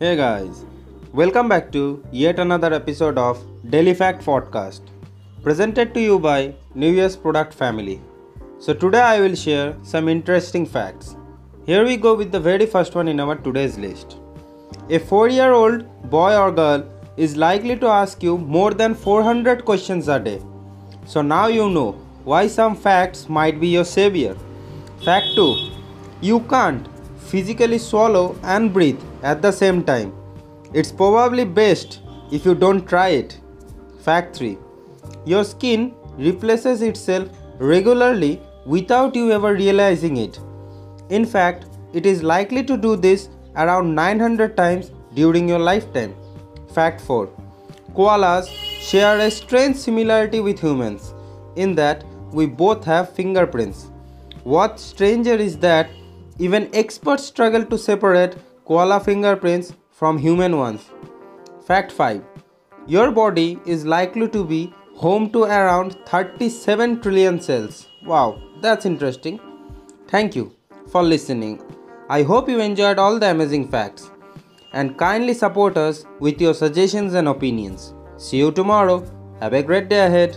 Hey guys, welcome back to yet another episode of Daily Fact Podcast, presented to you by New Year's Product Family. So, today I will share some interesting facts. Here we go with the very first one in our today's list. A 4 year old boy or girl is likely to ask you more than 400 questions a day. So, now you know why some facts might be your savior. Fact 2 You can't physically swallow and breathe at the same time. It's probably best if you don't try it. Fact 3 Your skin replaces itself regularly without you ever realizing it. In fact, it is likely to do this around 900 times during your lifetime. Fact 4 Koalas share a strange similarity with humans in that we both have fingerprints. What's stranger is that even experts struggle to separate koala fingerprints from human ones. Fact 5 Your body is likely to be home to around 37 trillion cells. Wow, that's interesting. Thank you for listening. I hope you enjoyed all the amazing facts and kindly support us with your suggestions and opinions. See you tomorrow. Have a great day ahead.